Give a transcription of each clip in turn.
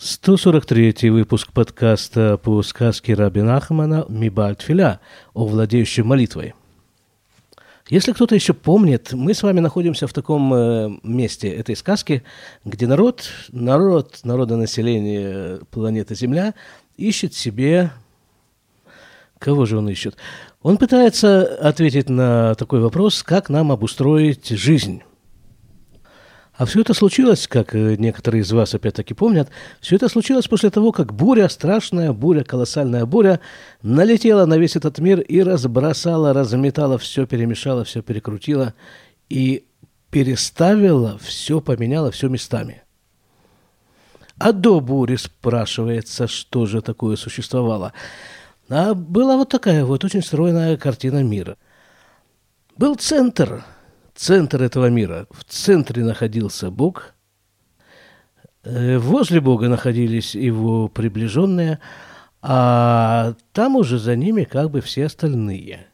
143 выпуск подкаста по сказке Раби Нахмана «Мибаль Тфиля» о владеющем молитвой. Если кто-то еще помнит, мы с вами находимся в таком э, месте этой сказки, где народ, народ, народонаселение планеты Земля ищет себе... Кого же он ищет? Он пытается ответить на такой вопрос, как нам обустроить жизнь. А все это случилось, как э, некоторые из вас опять-таки помнят, все это случилось после того, как буря, страшная буря, колоссальная буря, налетела на весь этот мир и разбросала, разметала, все перемешала, все перекрутила и переставила, все поменяла, все местами. А до бури спрашивается, что же такое существовало. А была вот такая вот очень стройная картина мира. Был центр – центр этого мира. В центре находился Бог, э, возле Бога находились его приближенные, а там уже за ними как бы все остальные.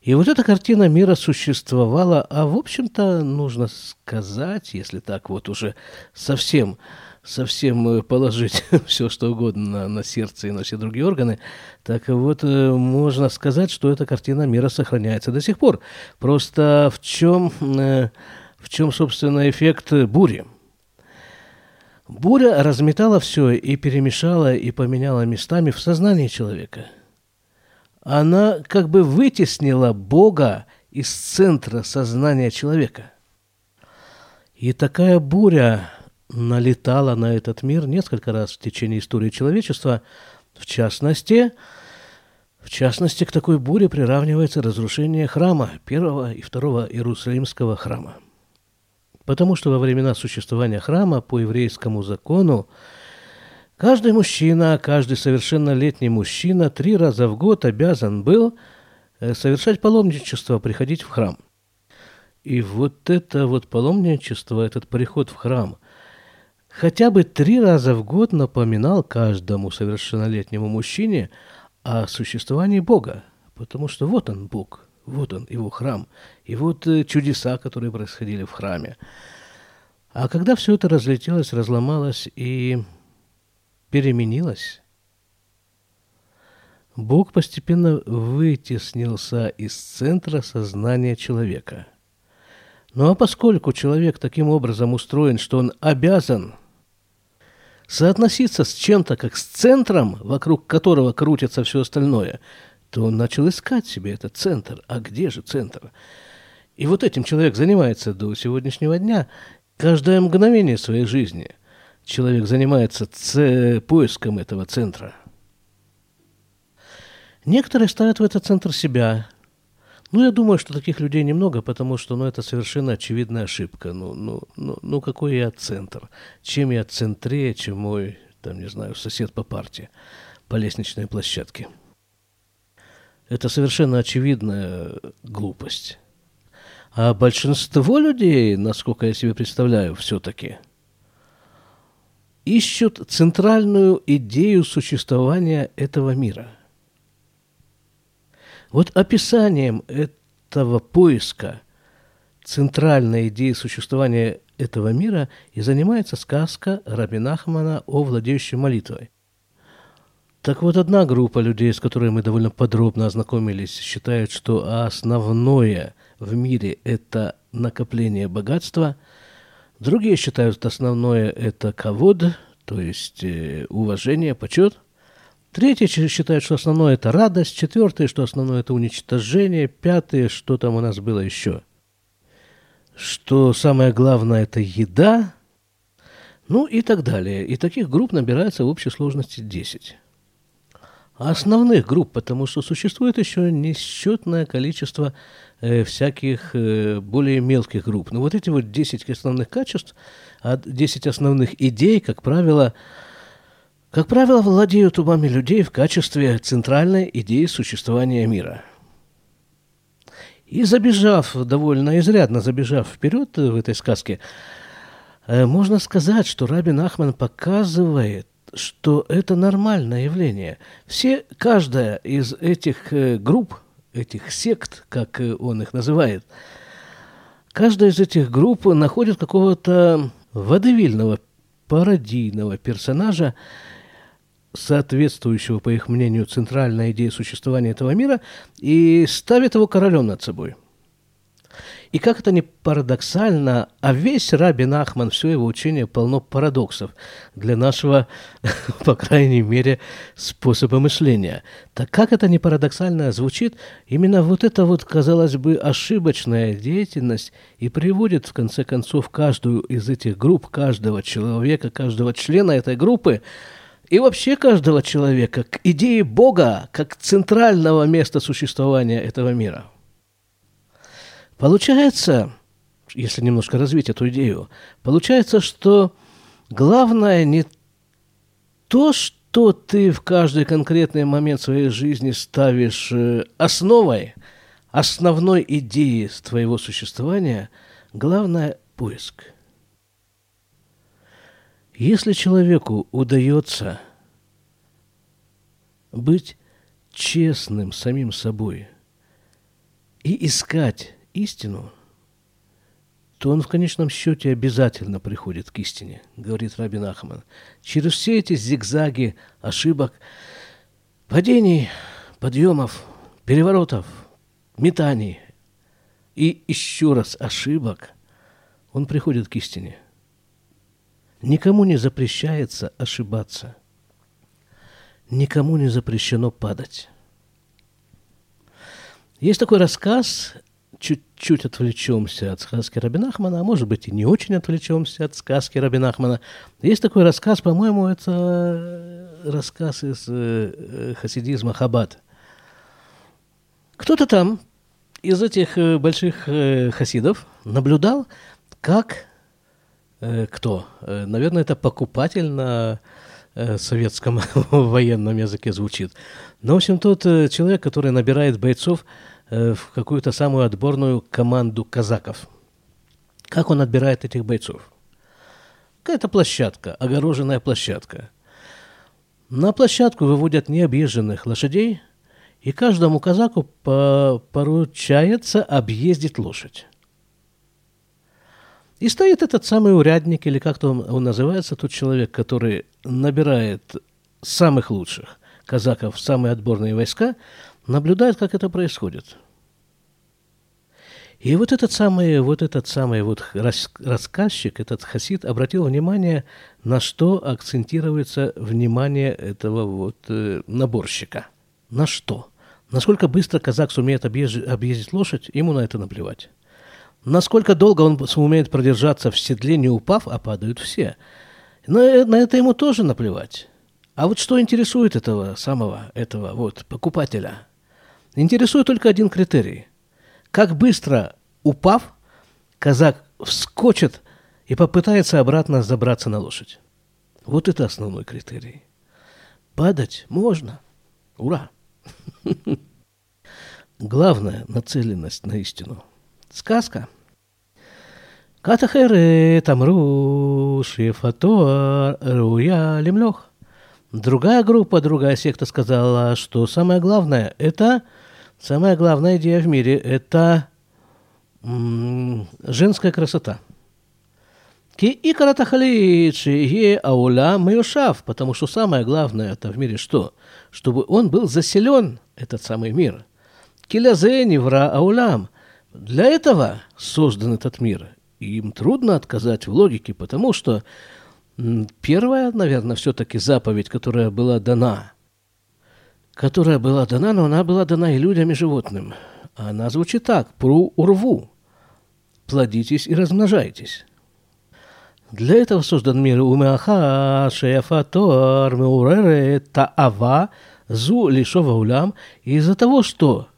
И вот эта картина мира существовала, а в общем-то нужно сказать, если так вот уже совсем совсем э, положить все, что угодно на, на сердце и на все другие органы, так вот э, можно сказать, что эта картина мира сохраняется до сих пор. Просто в чем, э, в чем собственно, эффект бури? Буря разметала все и перемешала, и поменяла местами в сознании человека. Она как бы вытеснила Бога из центра сознания человека. И такая буря налетала на этот мир несколько раз в течение истории человечества. В частности, в частности, к такой буре приравнивается разрушение храма, первого и второго Иерусалимского храма. Потому что во времена существования храма по еврейскому закону каждый мужчина, каждый совершеннолетний мужчина три раза в год обязан был э, совершать паломничество, приходить в храм. И вот это вот паломничество, этот приход в храм – хотя бы три раза в год напоминал каждому совершеннолетнему мужчине о существовании Бога, потому что вот он Бог, вот он его храм, и вот э, чудеса, которые происходили в храме. А когда все это разлетелось, разломалось и переменилось, Бог постепенно вытеснился из центра сознания человека. Ну а поскольку человек таким образом устроен, что он обязан – соотноситься с чем-то как с центром, вокруг которого крутится все остальное, то он начал искать себе этот центр. А где же центр? И вот этим человек занимается до сегодняшнего дня. Каждое мгновение своей жизни человек занимается ц- поиском этого центра. Некоторые ставят в этот центр себя, ну, я думаю, что таких людей немного, потому что, ну, это совершенно очевидная ошибка. Ну, ну, ну, ну какой я центр? Чем я центрее, чем мой, там, не знаю, сосед по партии, по лестничной площадке? Это совершенно очевидная глупость. А большинство людей, насколько я себе представляю, все-таки ищут центральную идею существования этого мира – вот описанием этого поиска центральной идеи существования этого мира и занимается сказка Рабинахмана о владеющей молитвой. Так вот, одна группа людей, с которой мы довольно подробно ознакомились, считает, что основное в мире – это накопление богатства. Другие считают, что основное – это ковод, то есть э, уважение, почет – Третьи считают, что основное это радость. Четвертые, что основное это уничтожение. Пятые, что там у нас было еще. Что самое главное это еда. Ну и так далее. И таких групп набирается в общей сложности 10. А основных групп, потому что существует еще несчетное количество э, всяких э, более мелких групп. Но вот эти вот 10 основных качеств, 10 основных идей, как правило, как правило, владеют умами людей в качестве центральной идеи существования мира. И забежав, довольно изрядно забежав вперед в этой сказке, э, можно сказать, что Рабин Ахман показывает, что это нормальное явление. Все, каждая из этих э, групп, этих сект, как э, он их называет, каждая из этих групп находит какого-то водевильного пародийного персонажа, соответствующего, по их мнению, центральной идее существования этого мира, и ставит его королем над собой. И как это не парадоксально, а весь Раби Нахман, все его учение полно парадоксов для нашего, по крайней мере, способа мышления. Так как это не парадоксально звучит, именно вот эта вот, казалось бы, ошибочная деятельность и приводит, в конце концов, каждую из этих групп, каждого человека, каждого члена этой группы, и вообще каждого человека к идее Бога как центрального места существования этого мира. Получается, если немножко развить эту идею, получается, что главное не то, что ты в каждый конкретный момент своей жизни ставишь э, основой, основной идеи твоего существования, главное – поиск – если человеку удается быть честным самим собой и искать истину, то он в конечном счете обязательно приходит к истине, говорит Рабин Ахман. Через все эти зигзаги ошибок, падений, подъемов, переворотов, метаний и еще раз ошибок, он приходит к истине – Никому не запрещается ошибаться. Никому не запрещено падать. Есть такой рассказ, чуть-чуть отвлечемся от сказки Рабинахмана, а может быть и не очень отвлечемся от сказки Рабинахмана. Есть такой рассказ, по-моему, это рассказ из э, хасидизма Хабад. Кто-то там из этих э, больших э, хасидов наблюдал, как Э, кто? Э, наверное, это покупатель на э, советском военном языке звучит. Но, в общем, тот человек, который набирает бойцов в какую-то самую отборную команду казаков. Как он отбирает этих бойцов? Какая-то площадка, огороженная площадка. На площадку выводят необъезженных лошадей, и каждому казаку поручается объездить лошадь. И стоит этот самый урядник, или как-то он, он называется, тот человек, который набирает самых лучших казаков самые отборные войска, наблюдает, как это происходит. И вот этот самый, вот этот самый вот рассказчик, этот хасид, обратил внимание, на что акцентируется внимание этого вот э, наборщика. На что? Насколько быстро казак сумеет объездить, объездить лошадь, ему на это наплевать. Насколько долго он сумеет продержаться в седле, не упав, а падают все. Но на это ему тоже наплевать. А вот что интересует этого самого, этого вот покупателя? Интересует только один критерий. Как быстро, упав, казак вскочит и попытается обратно забраться на лошадь. Вот это основной критерий. Падать можно. Ура! Главная нацеленность на истину. Сказка. Ката хэрэ тамру фатуа руя лемлёх. Другая группа, другая секта сказала, что самое главное – это самая главная идея в мире – это женская красота. Ки и каратахаличи е ауля маюшав, потому что самое главное это в мире что? Чтобы он был заселен, этот самый мир. Килязе невра аулям – для этого создан этот мир. И им трудно отказать в логике, потому что первая, наверное, все-таки заповедь, которая была дана, которая была дана, но она была дана и людям, и животным. Она звучит так, пру урву, плодитесь и размножайтесь. Для этого создан мир умеаха шеяфатор меурере таава зу лишова улям. Из-за того, что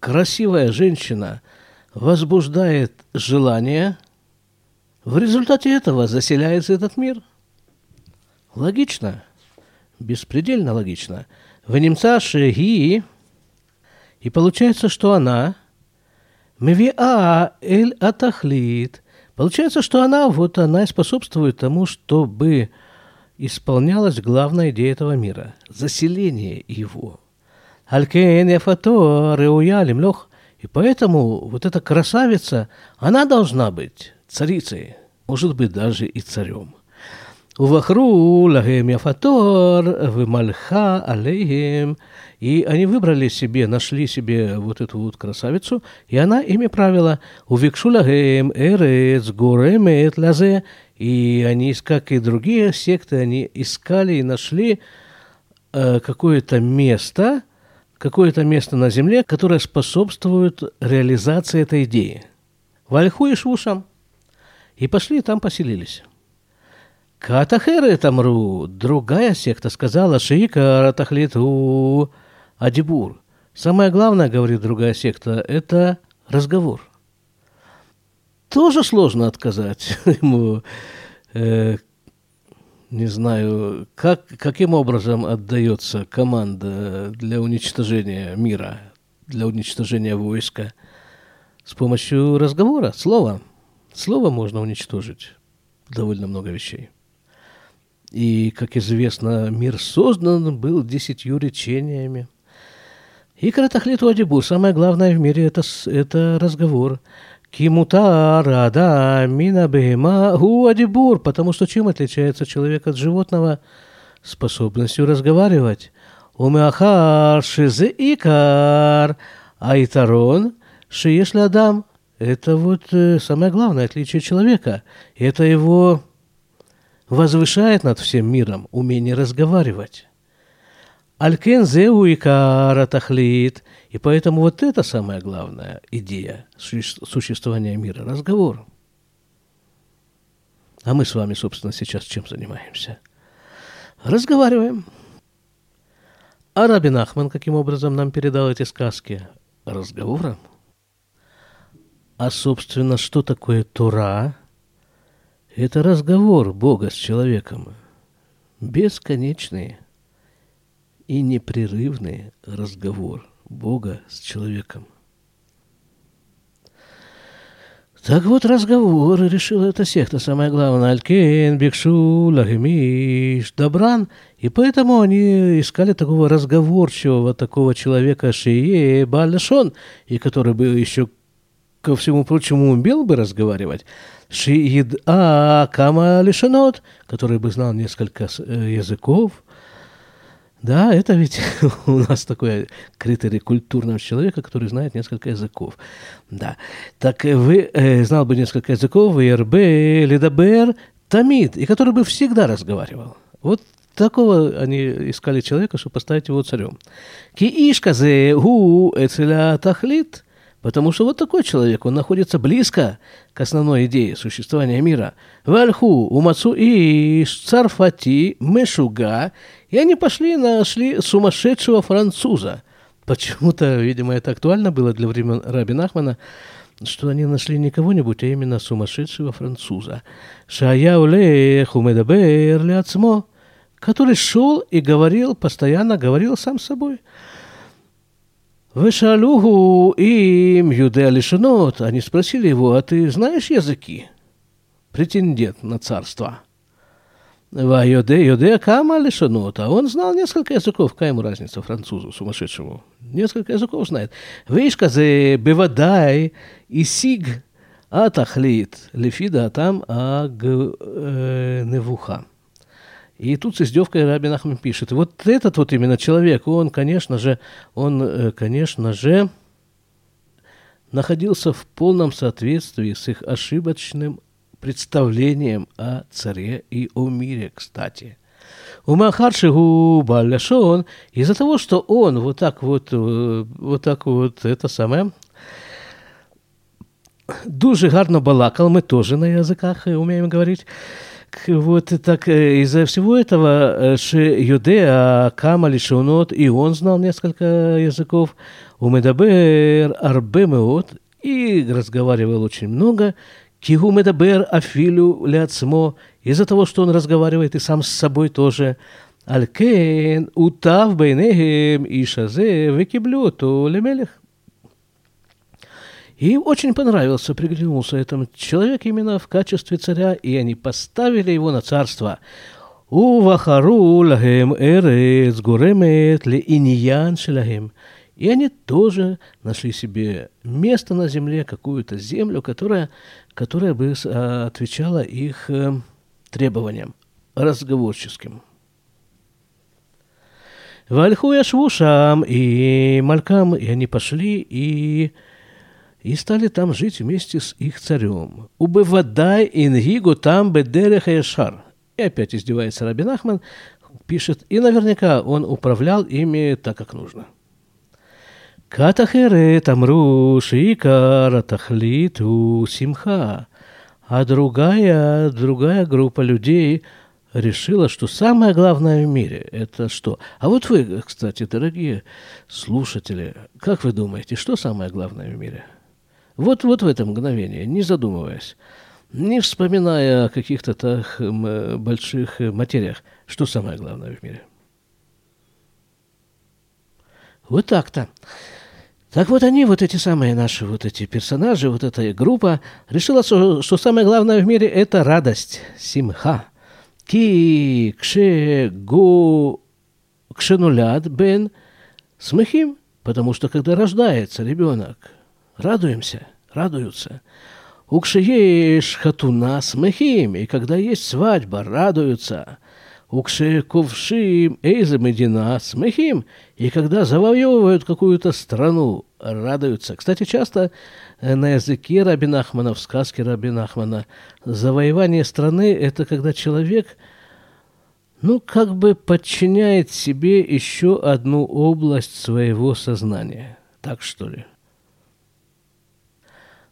красивая женщина возбуждает желание – в результате этого заселяется этот мир. Логично, беспредельно логично. В немца шеги, и получается, что она мевиа эль атахлит. Получается, что она, вот она и способствует тому, чтобы исполнялась главная идея этого мира – заселение его. Алькен яфато реуя лемлох. И поэтому вот эта красавица, она должна быть царицей, может быть, даже и царем. Увахру лагем яфатор, вымальха алейхим. И они выбрали себе, нашли себе вот эту вот красавицу, и она ими правила. Увикшу лагем эрец горемет лазе. И они, как и другие секты, они искали и нашли э, какое-то место, какое-то место на земле, которое способствует реализации этой идеи. Вальху и Швушам. И пошли и там поселились. Катахеры Тамру, другая секта сказала, Шика Ратахлиту Адибур. Самое главное, говорит другая секта, это разговор. Тоже сложно отказать ему. Э, не знаю, как, каким образом отдается команда для уничтожения мира, для уничтожения войска. С помощью разговора, слова. Слово можно уничтожить довольно много вещей. И, как известно, мир создан был десятью речениями. И Каратахлиту Адибу, самое главное в мире это, это разговор. Кимутар, ада, мина бема, гу адибур, потому что чем отличается человек от животного? Способностью разговаривать. Умеахар, шизе икар, айтарон, шиеш адам. Это вот э, самое главное отличие человека. Это его возвышает над всем миром умение разговаривать. Алькен зеу и тахлит. И поэтому вот это самая главная идея существования мира – разговор. А мы с вами, собственно, сейчас чем занимаемся? Разговариваем. А Рабин Ахман каким образом нам передал эти сказки? Разговором. А, собственно, что такое Тура? Это разговор Бога с человеком. Бесконечный и непрерывный разговор Бога с человеком. Так вот, разговор решила эта секта, самое главное, Алькен, Бекшу, Лагемиш, Добран, и поэтому они искали такого разговорчивого, такого человека Шие, Балешон, и который бы еще, ко всему прочему, умел бы разговаривать, Шиид А Кама Лишанот, который бы знал несколько э, языков. Да, это ведь у нас такой критерий культурного человека, который знает несколько языков. Да. Так вы э, знал бы несколько языков, ВРБ, Лидабер, Тамид, и который бы всегда разговаривал. Вот такого они искали человека, чтобы поставить его царем. Ки ишказе гу эцеля тахлит – Потому что вот такой человек, он находится близко к основной идее существования мира. Вальху, Умацу и Царфати, Мешуга, и они пошли нашли сумасшедшего француза. Почему-то, видимо, это актуально было для времен Раби Нахмана, что они нашли не кого-нибудь, а именно сумасшедшего француза. Шая улех умедабер ляцмо, который шел и говорил, постоянно говорил сам с собой – Вешалуху им юдея лишенот. Они спросили его, а ты знаешь языки? Претендент на царство. Вайоде, юдея кама. А он знал несколько языков. Какая ему разница французу сумасшедшему? Несколько языков знает. Вишка зе бевадай и сиг атахлит лефида там аг э, невуха. И тут с издевкой Рабин Ахман пишет, вот этот вот именно человек, он, конечно же, он, э, конечно же, находился в полном соответствии с их ошибочным представлением о царе и о мире, кстати. У Махаршигу Баляшон, из-за того, что он вот так вот, э, вот так вот, это самое, дуже гарно балакал, мы тоже на языках умеем говорить, вот так э, из-за всего этого Ши Юдеа Кама Лишунот, и он знал несколько языков, ומדבר הרבה מאוד, и разговаривал очень много, כי הוא מדבר אפילו לעצמו, из-за того, что он разговаривает и сам с собой тоже, על כן הוטב בעיניהם איש הזה וקיבלו אותו למלך. И очень понравился, приглянулся этот человек именно в качестве царя, и они поставили его на царство. ובחרו להם ארץ הגורמת לעניין שלהם. И они тоже нашли себе место на земле, какую-то землю, которая, которая бы а, отвечала их э, требованиям. разговорческим. Вальху я швушам, и малькам, и они пошли, и, и стали там жить вместе с их царем. Убывадай ингигу там бедереха яшар. И опять издевается Рабин Ахман, пишет, и наверняка он управлял ими так, как нужно. Катахерет амру шикара тахлиту симха. А другая, другая группа людей решила, что самое главное в мире – это что? А вот вы, кстати, дорогие слушатели, как вы думаете, что самое главное в мире? Вот, вот в это мгновение, не задумываясь, не вспоминая о каких-то так больших материях, что самое главное в мире? Вот так-то. Так вот они, вот эти самые наши вот эти персонажи, вот эта группа, решила, что, что самое главное в мире – это радость, симха. Ки кше гу кшенуляд бен смехим, потому что когда рождается ребенок, радуемся, радуются. Укшееш хатуна смехим, и когда есть свадьба, радуются. Укшековшим эйза медина смехим, и когда завоевывают какую-то страну, радуются. Кстати, часто э, на языке Рабинахмана, в сказке Рабинахмана, завоевание страны – это когда человек, ну, как бы подчиняет себе еще одну область своего сознания. Так что ли?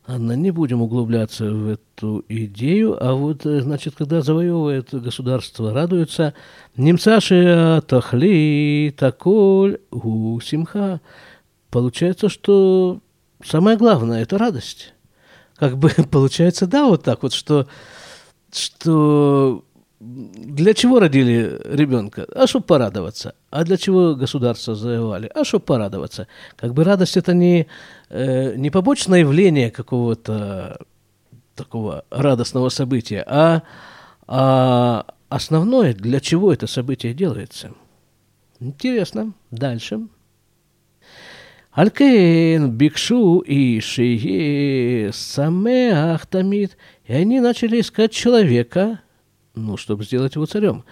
Ладно, не будем углубляться в эту идею, а вот, э, значит, когда завоевывает государство, радуются немцаши тахли таколь у симха. Получается, что самое главное – это радость. Как бы получается, да, вот так вот, что, что для чего родили ребенка? А чтобы порадоваться. А для чего государство завоевали? А чтобы порадоваться. Как бы радость это не, э, не побочное явление какого-то такого радостного события, а, а основное, для чего это событие делается. Интересно. Дальше. Алькейн, Бикшу и Шие Самеах. И они начали искать человека, ну, чтобы сделать его царем.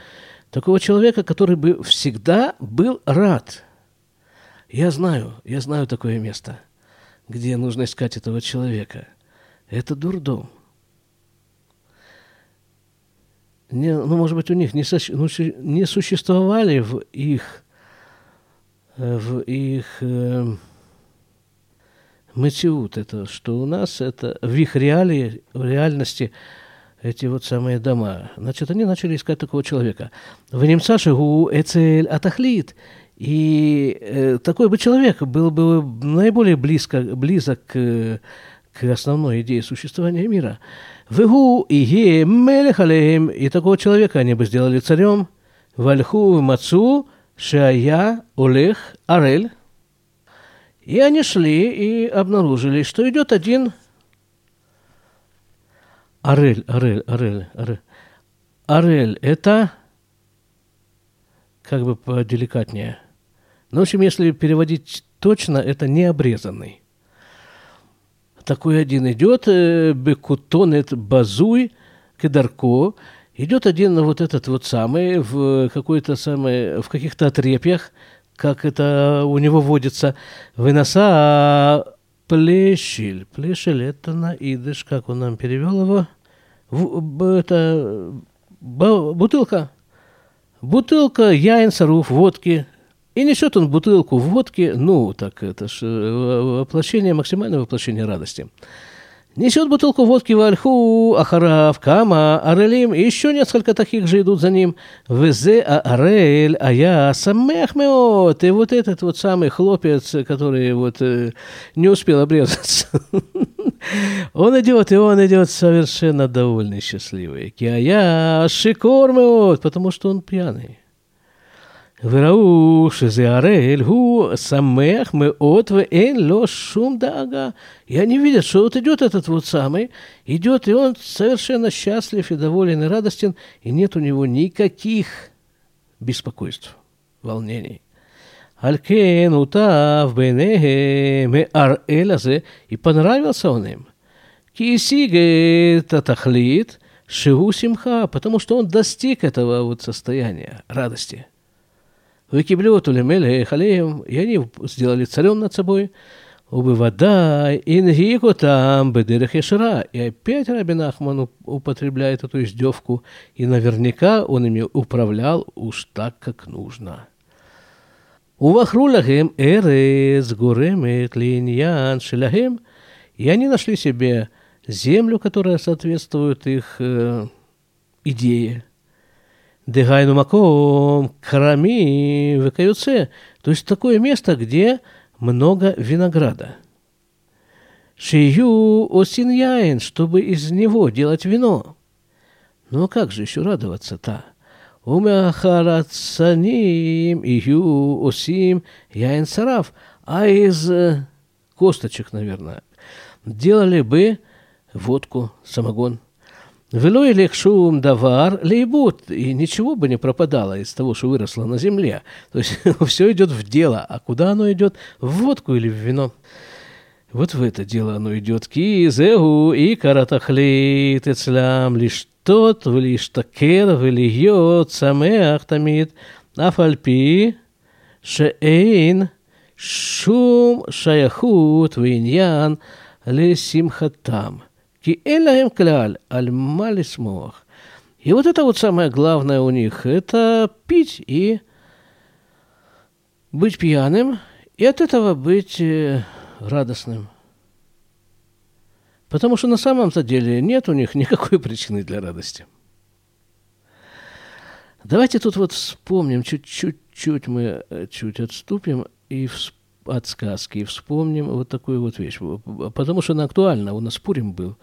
Такого человека, который бы всегда был рад. Я знаю, я знаю такое место, где нужно искать этого человека. Это дурдом. Не, ну, может быть, у них не, ну, не существовали в их, э, в их э, мытиут, это что у нас, это в их реалии, в реальности – эти вот самые дома. Значит, они начали искать такого человека. В немца шигу эцель атахлит. И э, такой бы человек был бы наиболее близко, близок к, к основной идее существования мира. Вегу и е мелехалеем. И такого человека они бы сделали царем. Вальху мацу шая олех арель. И они шли и обнаружили, что идет один Арель, Арель, Арель, Арель. Арель – это как бы поделикатнее. Ну, в общем, если переводить точно, это необрезанный. Такой один идет, э, бекутонет базуй, кедарко, идет один вот этот вот самый в какой-то самый, в каких-то отрепьях, как это у него водится, выноса Плешиль. Плешиль – это на идыш, как он нам перевел его? Это бутылка. Бутылка яин саруф, водки. И несет он бутылку водки, ну, так это ж э, воплощение, максимальное воплощение радости. Несет бутылку водки в Альху, Ахарав, Кама, Арелим, и еще несколько таких же идут за ним. Везе Арель, а я самех меот. И вот этот вот самый хлопец, который вот э, не успел обрезаться. Он идет, и он идет совершенно довольный, счастливый. Кия шикор меот, потому что он пьяный. וראו שזה הראל הוא שמח מאוד ואין לו шум дага. И они видят, что вот идет этот вот самый, идет, и он совершенно счастлив и доволен и радостен, и нет у него никаких беспокойств, волнений. Алькен утав бенеге меарэль азе, и понравился он им. Кисиге татахлит, Шиву Симха, потому что он достиг этого вот состояния радости. Выкиблю то халеем, и они сделали царем над собой, убывада ингику там бедерах ешира. И опять Рабин Ахман употребляет эту издевку, и наверняка он ими управлял уж так, как нужно. Увахру лагем эрец гуремет линьян шилагем, и они нашли себе землю, которая соответствует их э, идее – Дегайну маком, карами, векаюце. То есть такое место, где много винограда. Шию осин яин, чтобы из него делать вино. Ну а как же еще радоваться-то? Умяхарацаним ию осим яин сараф. А из э, косточек, наверное, делали бы водку, самогон. Вело илех шум давар лейбут, и ничего бы не пропадало из того, что выросло на земле. То есть все идет в дело. А куда оно идет? В водку или в вино? Вот в это дело оно идет. Кизегу и каратахлит тецлям, лишь тот, лишь такер, влиет, самеах тамид, афальпи, шеэйн, шум, шаяхут, виньян, лесимхатам. כי אין להם כלל על מה לשמוח. И вот это вот самое главное у них, это пить и быть пьяным, и от этого быть э, радостным. Потому что на самом-то деле нет у них никакой причины для радости. Давайте тут вот вспомним, чуть-чуть мы э, чуть отступим и вспомним от и вспомним вот такую вот вещь. Потому что она актуальна. У нас Пурим был.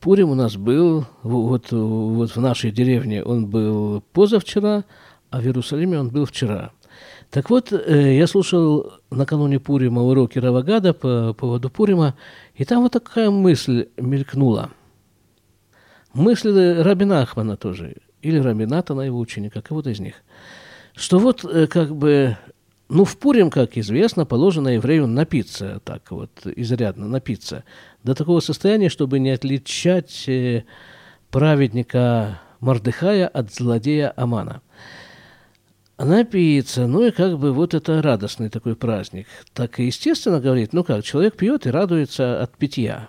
Пурим у нас был вот, вот в нашей деревне. Он был позавчера, а в Иерусалиме он был вчера. Так вот, э, я слушал накануне Пурима уроки Равагада по поводу Пурима, и там вот такая мысль мелькнула. Мысль Рабина Ахмана тоже, или Рабината, на его ученика, кого-то из них. Что вот э, как бы ну, в Пурим, как известно, положено еврею напиться, так вот, изрядно напиться, до такого состояния, чтобы не отличать э, праведника Мардыхая от злодея Амана. Напиться, ну и как бы вот это радостный такой праздник. Так и естественно говорит, ну как, человек пьет и радуется от питья.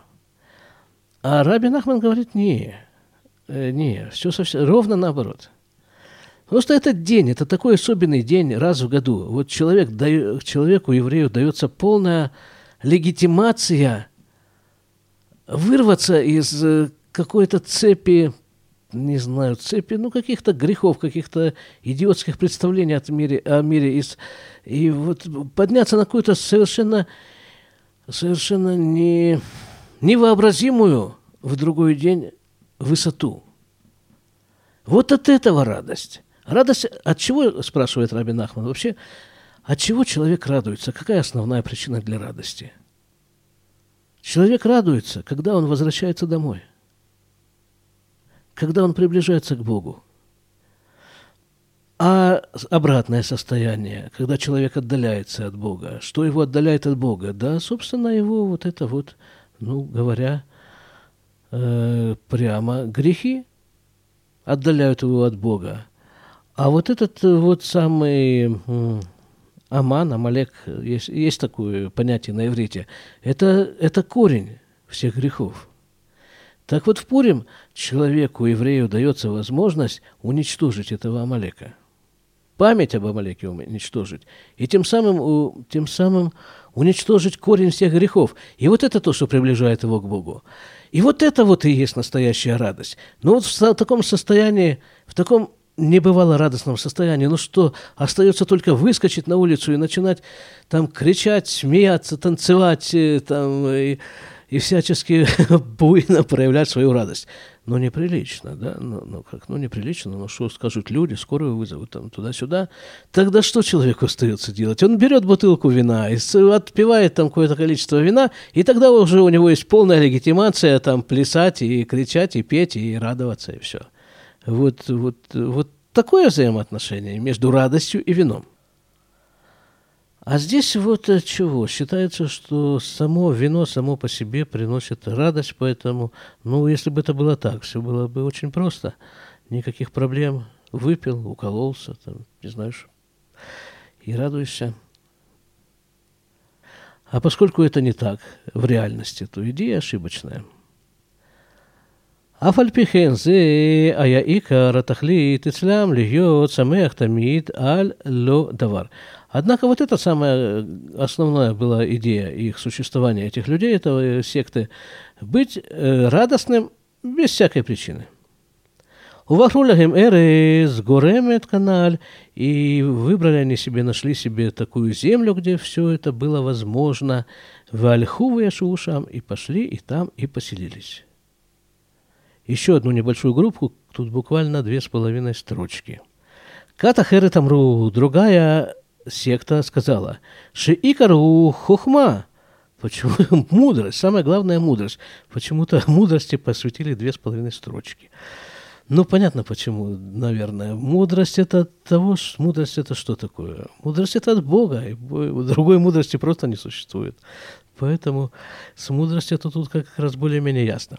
А Рабин Ахман говорит, не, э, не, все совсем, ровно наоборот – Просто этот день, это такой особенный день раз в году. Вот человек, человеку, еврею, дается полная легитимация вырваться из э, какой-то цепи, не знаю, цепи, ну, каких-то грехов, каких-то идиотских представлений от мире, о мире, из, и вот подняться на какую-то совершенно, совершенно не, невообразимую в другой день высоту. Вот от этого радость. Радость от чего, спрашивает Рабин Ахман, вообще, от чего человек радуется? Какая основная причина для радости? Человек радуется, когда он возвращается домой, когда он приближается к Богу. А обратное состояние, когда человек отдаляется от Бога, что его отдаляет от Бога? Да, собственно, его вот это вот, ну, говоря э, прямо, грехи отдаляют его от Бога. А вот этот э, вот самый Аман, Амалек, есть, есть такое понятие на иврите, это, это корень всех грехов. Так вот в Пурим человеку, еврею, дается возможность уничтожить этого Амалека. Память об Амалеке уничтожить. И тем самым, тем самым уничтожить корень всех грехов. И вот это то, что приближает его к Богу. И вот это вот и есть настоящая радость. Но вот в таком состоянии, в таком небывало радостном состоянии. Ну что, остается только выскочить на улицу и начинать там кричать, смеяться, танцевать э, там, и, и всячески буйно проявлять свою радость. Но неприлично, да? Ну, ну как, ну неприлично, ну что скажут люди, скорую вызовут там туда-сюда. Тогда что человеку остается делать? Он берет бутылку вина, и отпивает там какое-то количество вина, и тогда уже у него есть полная легитимация там плясать и кричать, и петь, и радоваться, и все. Вот, вот, вот такое взаимоотношение между радостью и вином. А здесь вот чего? Считается, что само вино само по себе приносит радость, поэтому, ну, если бы это было так, все было бы очень просто. Никаких проблем. Выпил, укололся, там, не знаешь, и радуешься. А поскольку это не так в реальности, то идея ошибочная. אף על פי כן זה היה עיקר התכלית אצלם להיות שמח תמיד על לא דבר. Однако вот это самая основная была идея их существования, этих людей, этого секты, быть э, радостным без всякой причины. Увахрулахим эрес, горемет каналь, и выбрали они себе, нашли себе такую землю, где все это было возможно, в Альху Яшушам, и пошли, и там, и поселились. Еще одну небольшую группу, тут буквально две с половиной строчки. Ката Тамру, другая секта сказала, Шиикару хохма, Почему мудрость, самая главная мудрость. Почему-то мудрости посвятили две с половиной строчки. Ну, понятно почему, наверное. Мудрость это от того, что мудрость это что такое? Мудрость это от Бога, и другой мудрости просто не существует. Поэтому с мудростью это тут как раз более-менее ясно.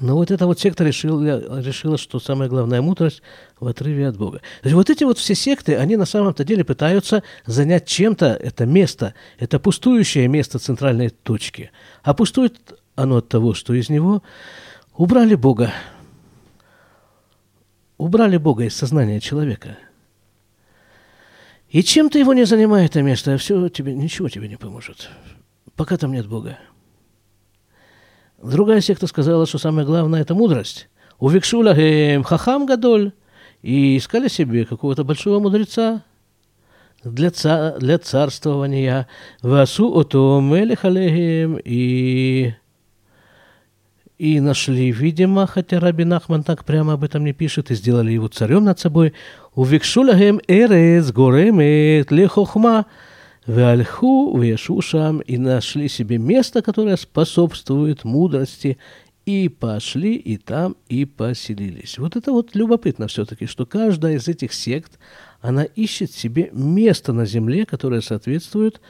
Но вот эта вот секта решила, решила, что самая главная мудрость в отрыве от Бога. То есть вот эти вот все секты, они на самом-то деле пытаются занять чем-то это место, это пустующее место центральной точки. А пустует оно от того, что из него убрали Бога. Убрали Бога из сознания человека. И чем ты его не занимает это место, все тебе, ничего тебе не поможет, пока там нет Бога. Другая секта сказала, что самое главное – это мудрость. Увикшула хахам гадоль. И искали себе какого-то большого мудреца для, ца- для царствования. Васу ото мелехалехем. И и нашли, видимо, хотя Раби Нахман так прямо об этом не пишет, и сделали его царем над собой. Увикшулагем эрез горемет лехохма. Вальху Вешушам и нашли себе место, которое способствует мудрости, и пошли и там и поселились. Вот это вот любопытно все-таки, что каждая из этих сект, она ищет себе место на земле, которое соответствует,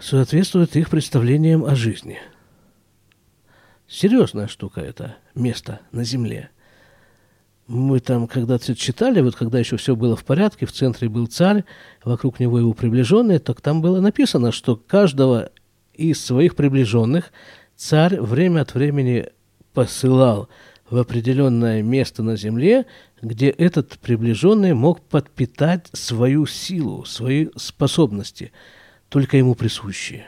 соответствует их представлениям о жизни. Серьезная штука это место на земле – мы там когда-то читали, вот когда еще все было в порядке, в центре был царь, вокруг него его приближенные, так там было написано, что каждого из своих приближенных царь время от времени посылал в определенное место на земле, где этот приближенный мог подпитать свою силу, свои способности, только ему присущие.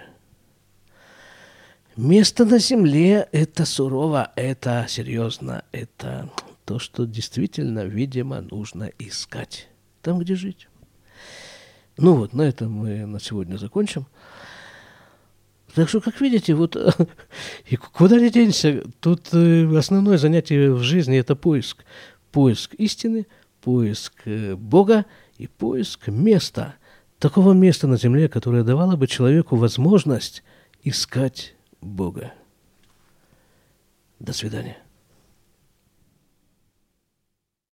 Место на земле – это сурово, это серьезно, это то, что действительно, видимо, нужно искать. Там, где жить. Ну вот, на этом мы на сегодня закончим. Так что, как видите, вот и куда не денешься, тут э, основное занятие в жизни – это поиск. Поиск истины, поиск э, Бога и поиск места. Такого места на земле, которое давало бы человеку возможность искать Бога. До свидания.